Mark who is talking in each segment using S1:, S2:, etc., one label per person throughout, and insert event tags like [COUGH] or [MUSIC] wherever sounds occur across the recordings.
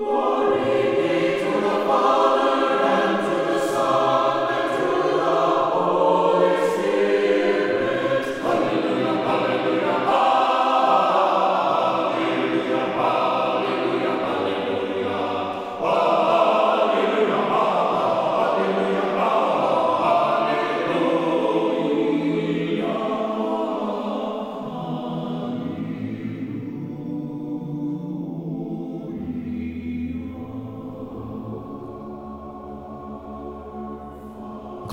S1: Lord.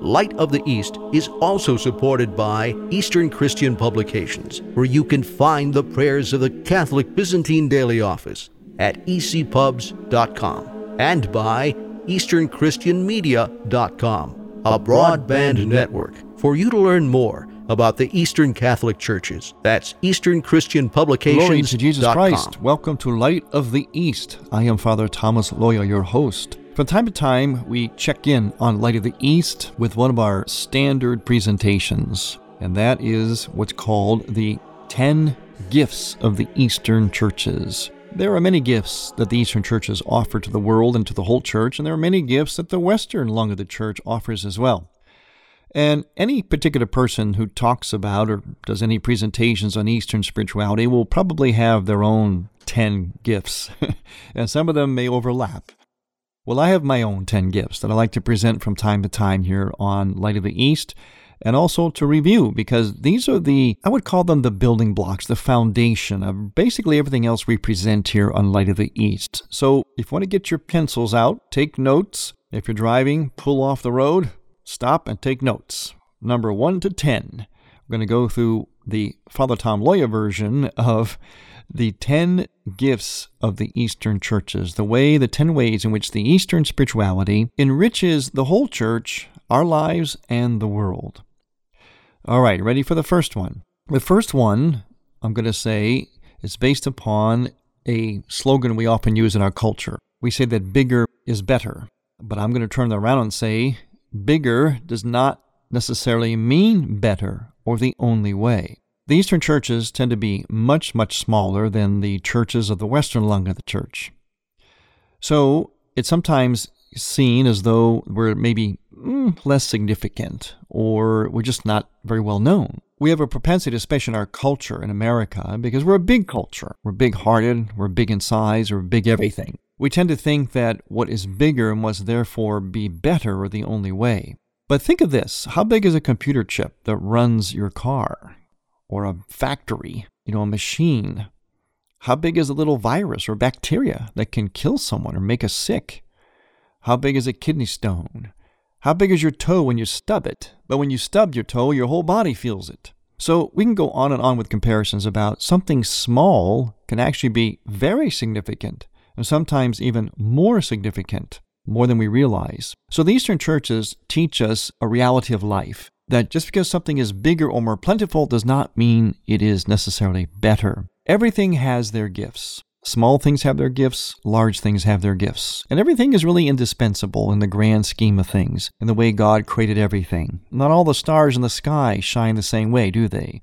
S2: Light of the East is also supported by Eastern Christian Publications, where you can find the prayers of the Catholic Byzantine Daily Office at ecpubs.com and by EasternChristianMedia.com, a broadband network for you to learn more about the Eastern Catholic churches. That's Eastern Christian Publications.
S1: Glory to Jesus Christ. Welcome to Light of the East. I am Father Thomas Loya, your host. From time to time, we check in on Light of the East with one of our standard presentations, and that is what's called the 10 Gifts of the Eastern Churches. There are many gifts that the Eastern churches offer to the world and to the whole church, and there are many gifts that the Western lung of the church offers as well. And any particular person who talks about or does any presentations on Eastern spirituality will probably have their own 10 gifts, [LAUGHS] and some of them may overlap. Well, I have my own 10 gifts that I like to present from time to time here on Light of the East and also to review because these are the, I would call them the building blocks, the foundation of basically everything else we present here on Light of the East. So if you want to get your pencils out, take notes. If you're driving, pull off the road, stop and take notes. Number 1 to 10. We're going to go through the Father Tom Loya version of the 10 gifts of the Eastern churches, the way, the 10 ways in which the Eastern spirituality enriches the whole church, our lives, and the world. All right, ready for the first one? The first one, I'm going to say, is based upon a slogan we often use in our culture. We say that bigger is better, but I'm going to turn that around and say bigger does not necessarily mean better or the only way. The Eastern churches tend to be much, much smaller than the churches of the Western lung of the church. So it's sometimes seen as though we're maybe mm, less significant or we're just not very well known. We have a propensity, especially in our culture in America, because we're a big culture. We're big hearted, we're big in size, we're big everything. We tend to think that what is bigger must therefore be better or the only way. But think of this how big is a computer chip that runs your car? or a factory, you know, a machine? How big is a little virus or bacteria that can kill someone or make us sick? How big is a kidney stone? How big is your toe when you stub it? But when you stub your toe, your whole body feels it. So we can go on and on with comparisons about something small can actually be very significant and sometimes even more significant, more than we realize. So the Eastern churches teach us a reality of life that just because something is bigger or more plentiful does not mean it is necessarily better. Everything has their gifts. Small things have their gifts, large things have their gifts. And everything is really indispensable in the grand scheme of things, in the way God created everything. Not all the stars in the sky shine the same way, do they?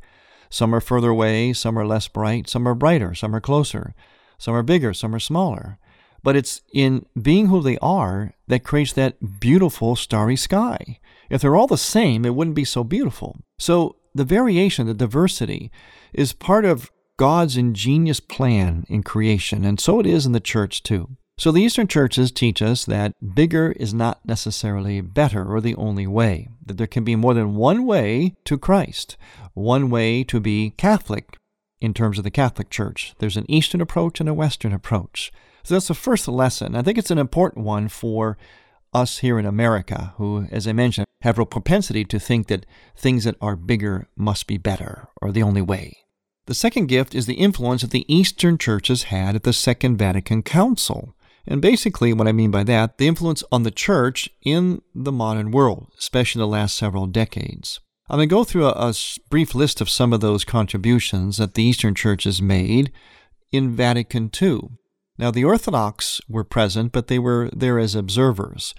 S1: Some are further away, some are less bright, some are brighter, some are closer, some are bigger, some are smaller. But it's in being who they are that creates that beautiful starry sky. If they're all the same, it wouldn't be so beautiful. So the variation, the diversity, is part of God's ingenious plan in creation, and so it is in the church too. So the Eastern churches teach us that bigger is not necessarily better or the only way, that there can be more than one way to Christ, one way to be Catholic in terms of the Catholic Church. There's an Eastern approach and a Western approach. So that's the first lesson. I think it's an important one for us here in America, who, as I mentioned, have a propensity to think that things that are bigger must be better or the only way. The second gift is the influence that the Eastern churches had at the Second Vatican Council. And basically, what I mean by that, the influence on the church in the modern world, especially in the last several decades. I'm going to go through a, a, brief list of some of those contributions that the Eastern churches made in Vatican II. Now, the Orthodox were present, but they were there as observers.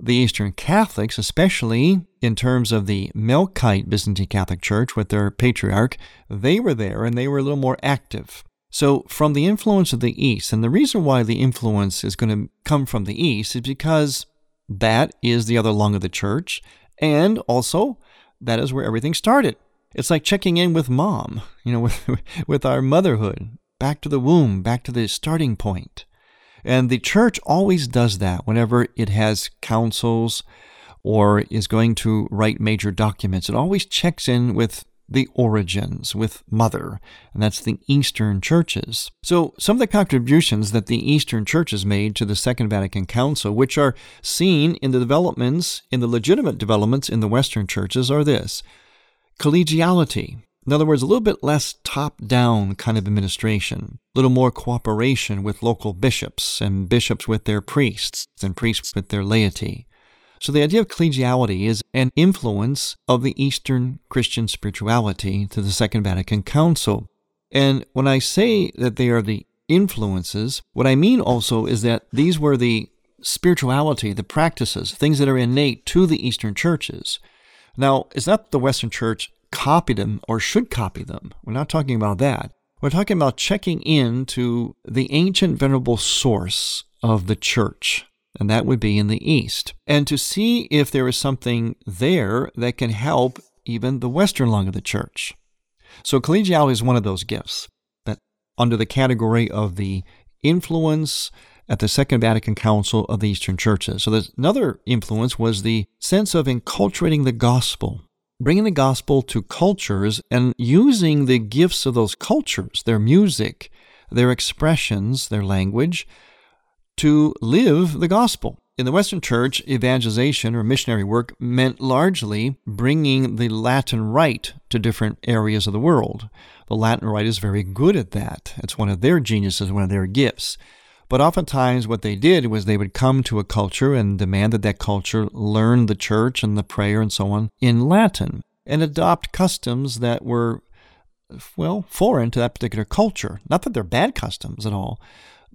S1: The Eastern Catholics, especially in terms of the Melkite Byzantine Catholic Church with their patriarch, they were there and they were a little more active. So, from the influence of the East, and the reason why the influence is going to come from the East is because that is the other lung of the church, and also that is where everything started. It's like checking in with mom, you know, [LAUGHS] with, with our motherhood, back to the womb, back to the starting point. And the church always does that whenever it has councils or is going to write major documents. It always checks in with the origins, with Mother, and that's the Eastern churches. So, some of the contributions that the Eastern churches made to the Second Vatican Council, which are seen in the developments, in the legitimate developments in the Western churches, are this collegiality. In other words, a little bit less top down kind of administration, a little more cooperation with local bishops and bishops with their priests and priests with their laity. So the idea of collegiality is an influence of the Eastern Christian spirituality to the Second Vatican Council. And when I say that they are the influences, what I mean also is that these were the spirituality, the practices, things that are innate to the Eastern churches. Now, it's not the Western Church copy them or should copy them. We're not talking about that. We're talking about checking in to the ancient venerable source of the church, and that would be in the East, and to see if there is something there that can help even the Western lung of the church. So collegiality is one of those gifts that under the category of the influence at the Second Vatican Council of the Eastern churches. So there's another influence was the sense of enculturating the gospel bringing the gospel to cultures and using the gifts of those cultures, their music, their expressions, their language, to live the gospel. In the Western Church, evangelization or missionary work meant largely bringing the Latin rite to different areas of the world. The Latin rite is very good at that. It's one of their geniuses, one of their gifts. But oftentimes, what they did was they would come to a culture and demand that that culture learn the church and the prayer and so on in Latin and adopt customs that were, well, foreign to that particular culture. Not that they're bad customs at all,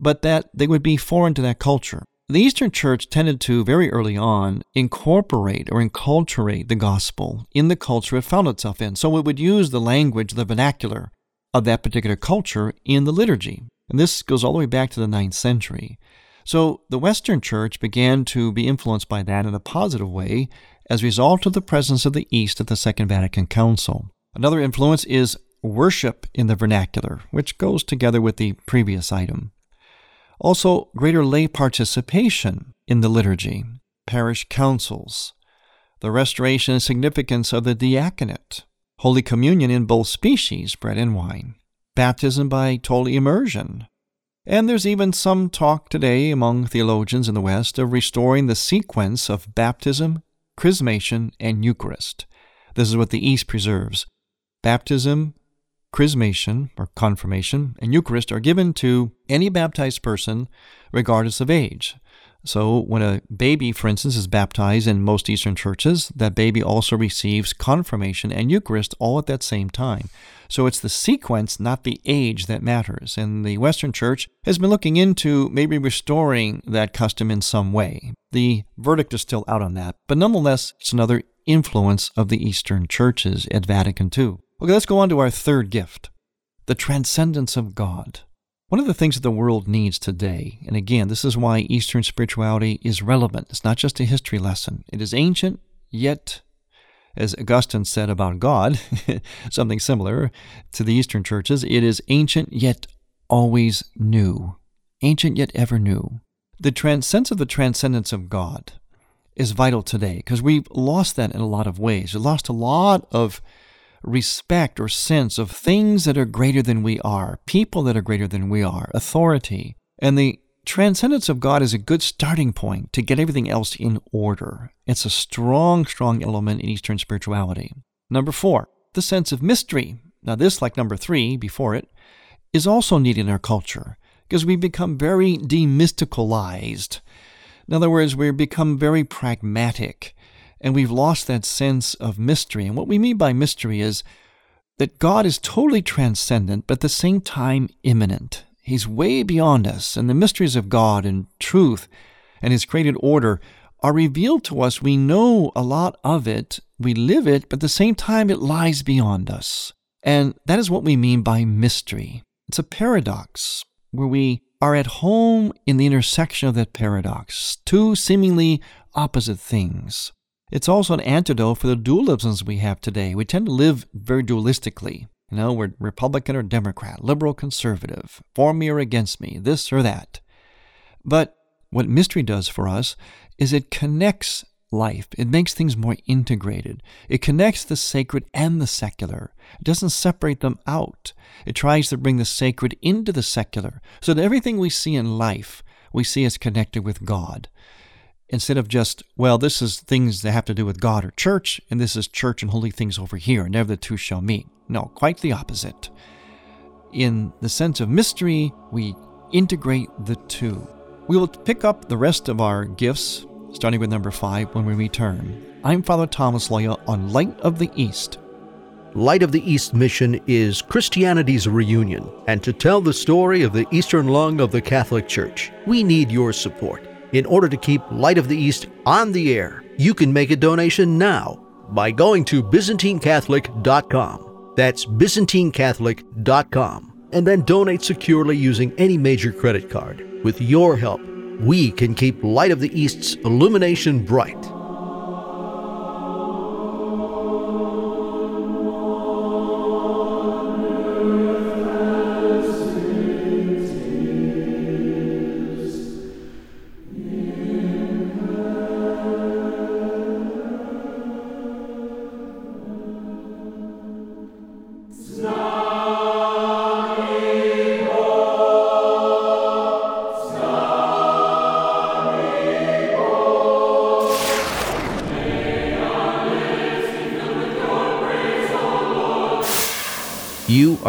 S1: but that they would be foreign to that culture. The Eastern Church tended to, very early on, incorporate or enculturate the gospel in the culture it found itself in. So it would use the language, the vernacular of that particular culture in the liturgy. And this goes all the way back to the ninth century. So the Western Church began to be influenced by that in a positive way as a result of the presence of the East at the Second Vatican Council. Another influence is worship in the vernacular, which goes together with the previous item. Also, greater lay participation in the liturgy, parish councils, the restoration and significance of the diaconate, Holy Communion in both species, bread and wine, baptism by total immersion. And there's even some talk today among theologians in the West of restoring the sequence of baptism, chrismation, and Eucharist. This is what the East preserves. Baptism, chrismation, or confirmation, and Eucharist are given to any baptized person regardless of age. So, when a baby, for instance, is baptized in most Eastern churches, that baby also receives confirmation and Eucharist all at that same time. So, it's the sequence, not the age, that matters. And the Western Church has been looking into maybe restoring that custom in some way. The verdict is still out on that, but nonetheless, it's another influence of the Eastern churches at Vatican II. Okay, let's go on to our third gift the transcendence of God. One of the things that the world needs today, and again, this is why Eastern spirituality is relevant. It's not just a history lesson. It is ancient, yet, as Augustine said about God, [LAUGHS] something similar to the Eastern churches, it is ancient, yet always new. Ancient, yet ever new. The sense of the transcendence of God is vital today because we've lost that in a lot of ways. We've lost a lot of respect or sense of things that are greater than we are, people that are greater than we are, authority. And the transcendence of God is a good starting point to get everything else in order. It's a strong, strong element in Eastern spirituality. Number four, the sense of mystery. Now, this, like number three before it, is also needed in our culture because we've become very demysticalized. In other words, we've become very pragmatic and we've lost that sense of mystery. And what we mean by mystery is that God is totally transcendent, but at the same time immanent. He's way beyond us, and the mysteries of God and truth and His created order are revealed to us. We know a lot of it, we live it, but at the same time, it lies beyond us. And that is what we mean by mystery. It's a paradox where we are at home in the intersection of that paradox, two seemingly opposite things. It's also an antidote for the dualisms we have today. We tend to live very dualistically. You know, we're Republican or Democrat, liberal, conservative, for me or against me, this or that. But what mystery does for us is it connects life. It makes things more integrated. It connects the sacred and the secular. It doesn't separate them out. It tries to bring the sacred into the secular so that everything we see in life we see as connected with God instead of just, well, this is things that have to do with God or church, and this is church and holy things over here, and never the two shall meet. No, quite the opposite. In the sense of mystery, we integrate the two. We will pick up the rest of our gifts, starting with number five, when we return. I'm Father Thomas Loya on Light of the East.
S2: Light of the East mission is Christianity's reunion, and to tell the story of the Eastern lung of the Catholic Church, we need your support. In order to keep Light of the East on the air, you can make a donation now by going to ByzantineCatholic.com. That's ByzantineCatholic.com. And then donate securely using any major credit card. With your help, we can keep Light of the East's illumination bright.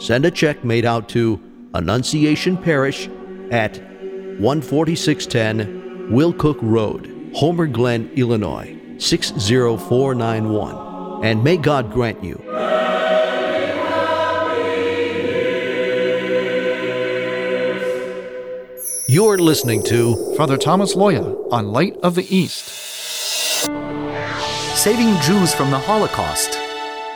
S2: Send a check made out to Annunciation Parish at 14610 Willcook Road, Homer Glen, Illinois 60491. And may God grant you. You're listening to
S1: Father Thomas Loya on Light of the East.
S3: Saving Jews from the Holocaust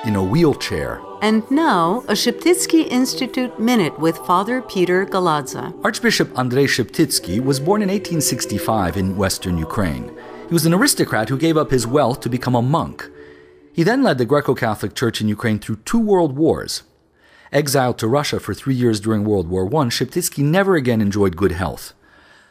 S3: in a wheelchair.
S4: And now, a Sheptytsky Institute Minute with Father Peter Galadza.
S3: Archbishop Andrei Sheptytsky was born in 1865 in western Ukraine. He was an aristocrat who gave up his wealth to become a monk. He then led the Greco Catholic Church in Ukraine through two world wars. Exiled to Russia for three years during World War I, Sheptytsky never again enjoyed good health.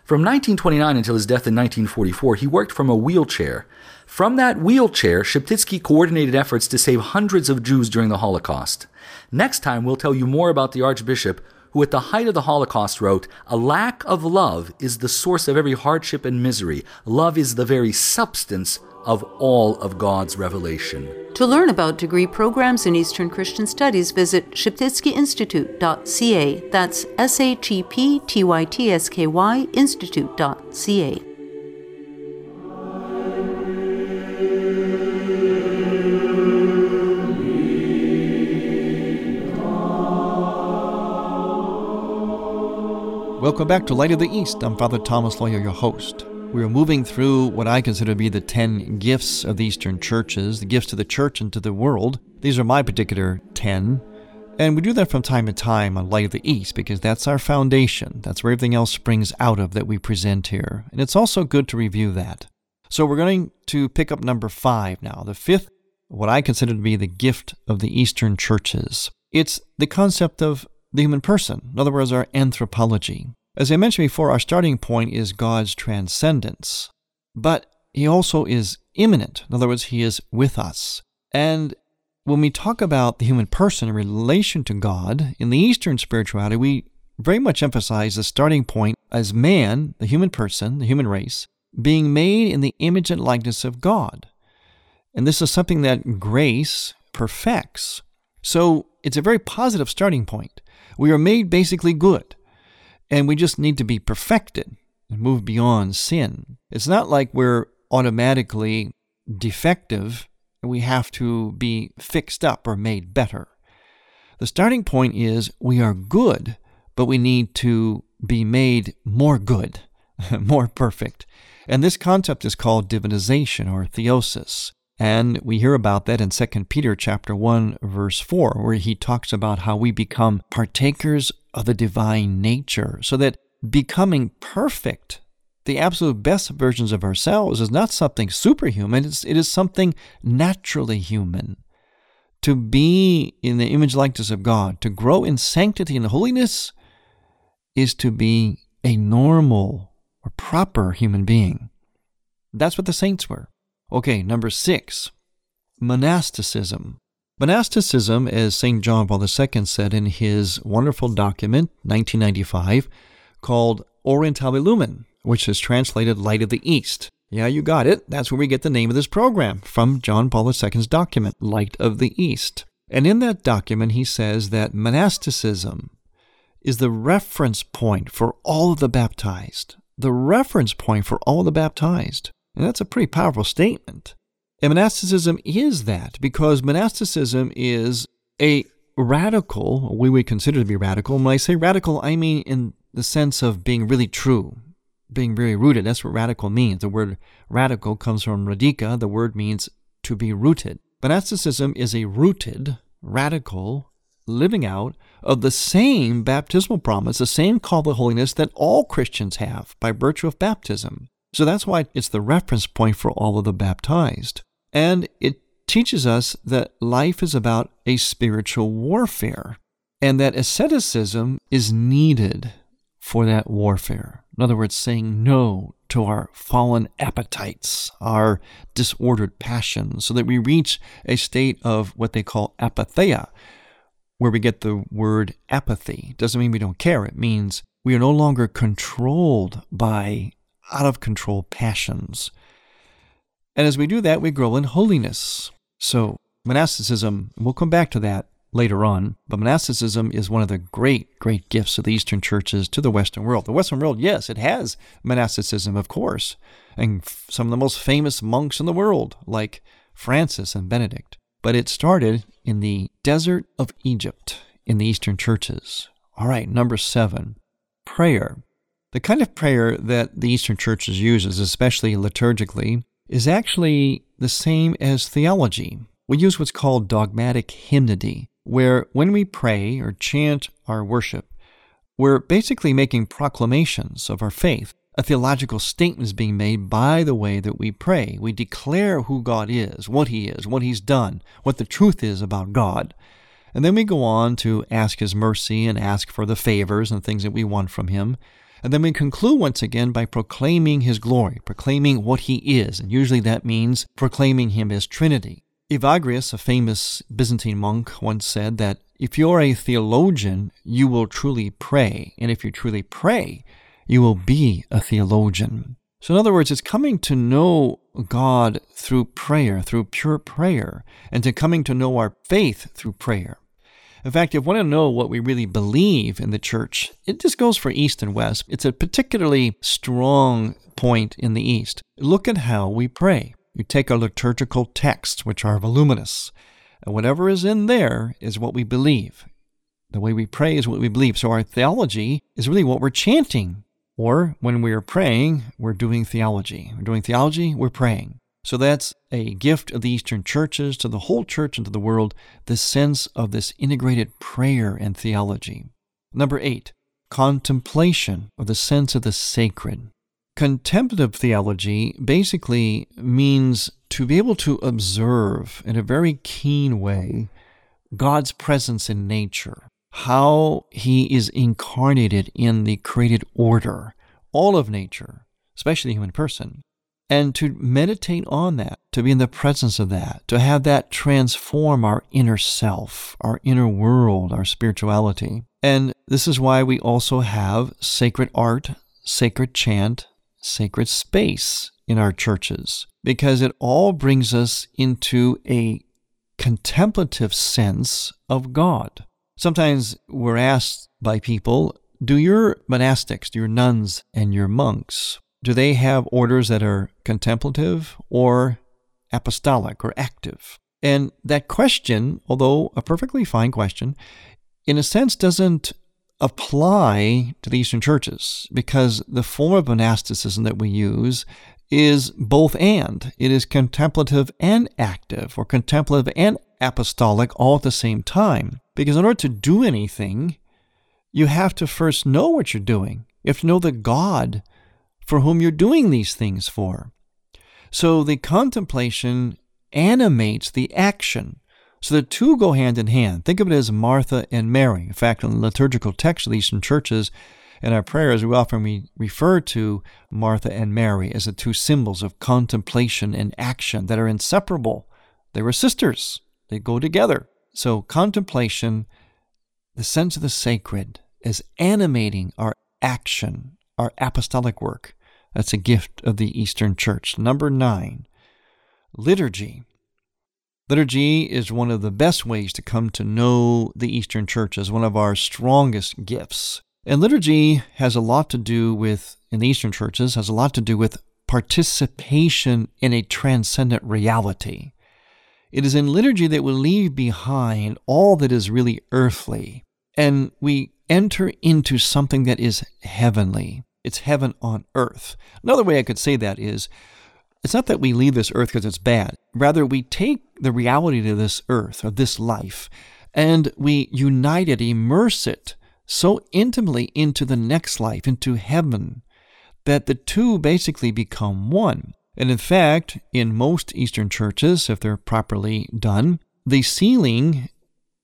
S3: From 1929 until his death in 1944, he worked from a wheelchair. From that wheelchair, Sheptytsky coordinated efforts to save hundreds of Jews during the Holocaust. Next time, we'll tell you more about the Archbishop, who at the height of the Holocaust wrote, A lack of love is the source of every hardship and misery. Love is the very substance of all of God's revelation.
S4: To learn about degree programs in Eastern Christian Studies, visit sheptytskyinstitute.ca. That's S H E P T Y T S K Y institute.ca.
S1: Welcome back to Light of the East. I'm Father Thomas Loya, your host. We are moving through what I consider to be the 10 gifts of the Eastern churches, the gifts to the church and to the world. These are my particular 10. And we do that from time to time on Light of the East because that's our foundation. That's where everything else springs out of that we present here. And it's also good to review that. So we're going to pick up number five now, the fifth, what I consider to be the gift of the Eastern churches. It's the concept of the human person, in other words, our anthropology. As I mentioned before, our starting point is God's transcendence, but He also is immanent. In other words, He is with us. And when we talk about the human person in relation to God, in the Eastern spirituality, we very much emphasize the starting point as man, the human person, the human race, being made in the image and likeness of God. And this is something that grace perfects. So it's a very positive starting point. We are made basically good, and we just need to be perfected and move beyond sin. It's not like we're automatically defective and we have to be fixed up or made better. The starting point is we are good, but we need to be made more good, [LAUGHS] more perfect. And this concept is called divinization or theosis. And we hear about that in 2 Peter chapter 1 verse 4 where he talks about how we become partakers of the divine nature so that becoming perfect the absolute best versions of ourselves is not something superhuman. It's, it is something naturally human. To be in the image likeness of God to grow in sanctity and holiness is to be a normal or proper human being. That's what the saints were Okay, number six, monasticism. Monasticism, as St. John Paul II said in his wonderful document, 1995, called Orientale Lumen, which is translated Light of the East. Yeah, you got it. That's where we get the name of this program, from John Paul II's document, Light of the East. And in that document, he says that monasticism is the reference point for all of the baptized. The reference point for all the baptized. And that's a pretty powerful statement. And monasticism is that because monasticism is a radical, we would consider to be radical. When I say radical, I mean in the sense of being really true, being very rooted. That's what radical means. The word radical comes from radica. The word means to be rooted. Monasticism is a rooted, radical living out of the same baptismal promise, the same call to holiness that all Christians have by virtue of baptism. So that's why it's the reference point for all of the baptized. And it teaches us that life is about a spiritual warfare and that asceticism is needed for that warfare. In other words, saying no to our fallen appetites, our disordered passions, so that we reach a state of what they call apatheia, where we get the word apathy. Doesn't mean we don't care, it means we are no longer controlled by out of control passions. And as we do that, we grow in holiness. So, monasticism, we'll come back to that later on, but monasticism is one of the great, great gifts of the Eastern churches to the Western world. The Western world, yes, it has monasticism, of course, and some of the most famous monks in the world, like Francis and Benedict. But it started in the desert of Egypt in the Eastern churches. All right, number seven, prayer. The kind of prayer that the Eastern churches uses, especially liturgically, is actually the same as theology. We use what's called dogmatic hymnody, where when we pray or chant our worship, we're basically making proclamations of our faith. A theological statement is being made by the way that we pray. We declare who God is, what He is, what He's done, what the truth is about God. And then we go on to ask His mercy and ask for the favors and things that we want from Him. And then we conclude once again by proclaiming his glory, proclaiming what he is. And usually that means proclaiming him as Trinity. Evagrius, a famous Byzantine monk, once said that if you're a theologian, you will truly pray. And if you truly pray, you will be a theologian. So, in other words, it's coming to know God through prayer, through pure prayer, and to coming to know our faith through prayer. In fact, if you want to know what we really believe in the church, it just goes for East and West. It's a particularly strong point in the East. Look at how we pray. You take our liturgical texts, which are voluminous, and whatever is in there is what we believe. The way we pray is what we believe. So our theology is really what we're chanting. Or when we are praying, we're doing theology. We're doing theology, we're praying. So that's a gift of the Eastern churches to the whole church and to the world, the sense of this integrated prayer and theology. Number eight, contemplation or the sense of the sacred. Contemplative theology basically means to be able to observe in a very keen way God's presence in nature, how he is incarnated in the created order, all of nature, especially the human person, and to meditate on that, to be in the presence of that, to have that transform our inner self, our inner world, our spirituality. And this is why we also have sacred art, sacred chant, sacred space in our churches, because it all brings us into a contemplative sense of God. Sometimes we're asked by people, do your monastics, do your nuns and your monks, do they have orders that are contemplative or apostolic or active? And that question, although a perfectly fine question, in a sense doesn't apply to the Eastern churches because the form of monasticism that we use is both and. It is contemplative and active, or contemplative and apostolic all at the same time. Because in order to do anything, you have to first know what you're doing. You have to know the God for whom you're doing these things for. So the contemplation animates the action. So the two go hand in hand. Think of it as Martha and Mary. In fact, in the liturgical text of the Eastern churches, in our prayers, we often refer to Martha and Mary as the two symbols of contemplation and action that are inseparable. They were sisters, they go together. So, contemplation, the sense of the sacred, is animating our action, our apostolic work. That's a gift of the Eastern Church. Number nine, liturgy. Liturgy is one of the best ways to come to know the Eastern Church as one of our strongest gifts. And liturgy has a lot to do with, in the Eastern churches, has a lot to do with participation in a transcendent reality. It is in liturgy that we leave behind all that is really earthly, and we enter into something that is heavenly. It's heaven on earth. Another way I could say that is it's not that we leave this earth because it's bad. Rather, we take the reality of this earth, of this life, and we unite it, immerse it so intimately into the next life, into heaven, that the two basically become one. And in fact, in most Eastern churches, if they're properly done, the ceiling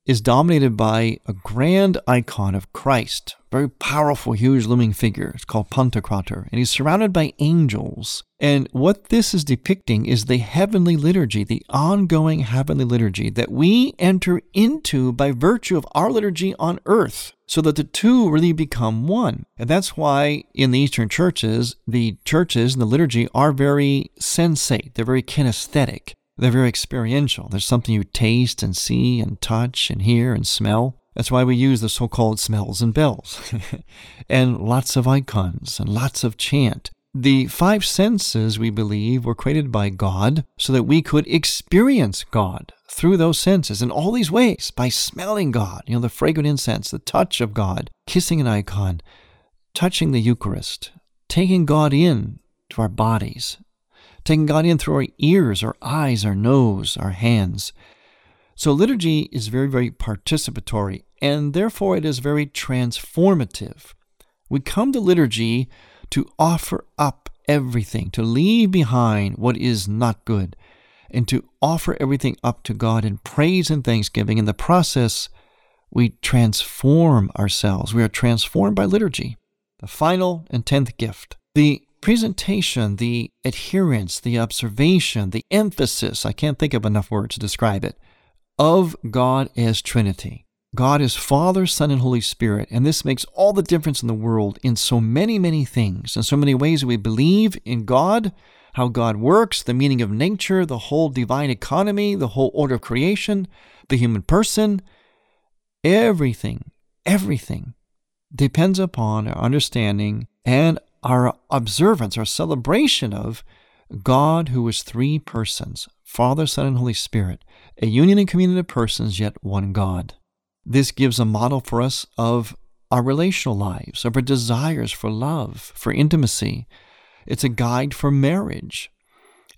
S1: is dominated by a grand icon of Christ, very powerful, huge looming figure. It's called Pantocrator, and he's surrounded by angels. And what this is depicting is the heavenly liturgy, the ongoing heavenly liturgy that we enter into by virtue of our liturgy on earth, so that the two really become one. And that's why in the Eastern churches, the churches and the liturgy are very sensate, they're very kinesthetic. They're very experiential. There's something you taste and see and touch and hear and smell. That's why we use the so called smells and bells, [LAUGHS] and lots of icons and lots of chant. The five senses, we believe, were created by God so that we could experience God through those senses in all these ways by smelling God, you know, the fragrant incense, the touch of God, kissing an icon, touching the Eucharist, taking God in to our bodies, taking God in through our ears, our eyes, our nose, our hands. So liturgy is very, very participatory, and therefore it is very transformative. We come to liturgy to offer up everything, to leave behind what is not good, and to offer everything up to God in praise and thanksgiving. In the process, we transform ourselves. We are transformed by liturgy. The final and tenth gift. The presentation, the adherence, the observation, the emphasis I can't think of enough words to describe it of God as Trinity. God is Father, Son, and Holy Spirit, and this makes all the difference in the world in so many, many things, in so many ways we believe in God, how God works, the meaning of nature, the whole divine economy, the whole order of creation, the human person. Everything, everything depends upon our understanding and our observance, our celebration of God who is three persons Father, Son, and Holy Spirit, a union and communion of persons, yet one God. This gives a model for us of our relational lives, of our desires for love, for intimacy. It's a guide for marriage.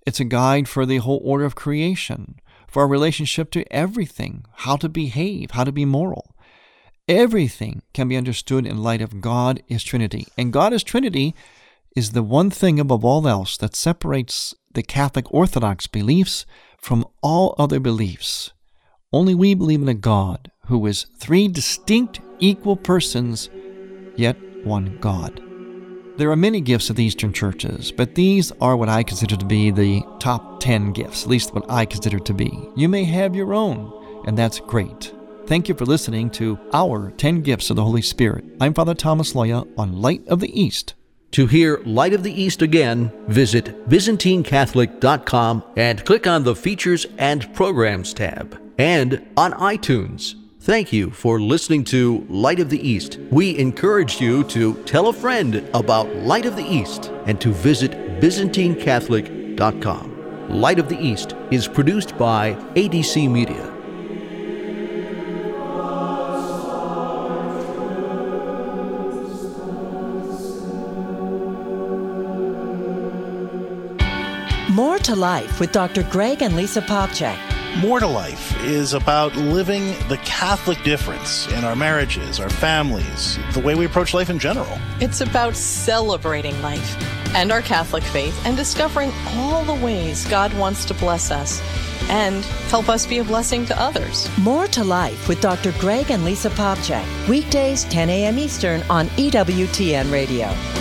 S1: It's a guide for the whole order of creation, for our relationship to everything, how to behave, how to be moral. Everything can be understood in light of God is Trinity. And God is Trinity is the one thing above all else that separates the Catholic Orthodox beliefs from all other beliefs. Only we believe in a God who is three distinct, equal persons, yet one God. There are many gifts of the Eastern churches, but these are what I consider to be the top 10 gifts, at least what I consider to be. You may have your own, and that's great. Thank you for listening to our 10 Gifts of the Holy Spirit. I'm Father Thomas Loya on Light of the East.
S2: To hear Light of the East again, visit ByzantineCatholic.com and click on the Features and Programs tab. And on iTunes. Thank you for listening to Light of the East. We encourage you to tell a friend about Light of the East and to visit ByzantineCatholic.com. Light of the East is produced by ADC Media.
S5: To Life with Dr. Greg and Lisa Popcak.
S6: More to Life is about living the Catholic difference in our marriages, our families, the way we approach life in general.
S7: It's about celebrating life and our Catholic faith and discovering all the ways God wants to bless us and help us be a blessing to others.
S5: More to Life with Dr. Greg and Lisa Popcak. Weekdays, 10 a.m. Eastern on EWTN Radio.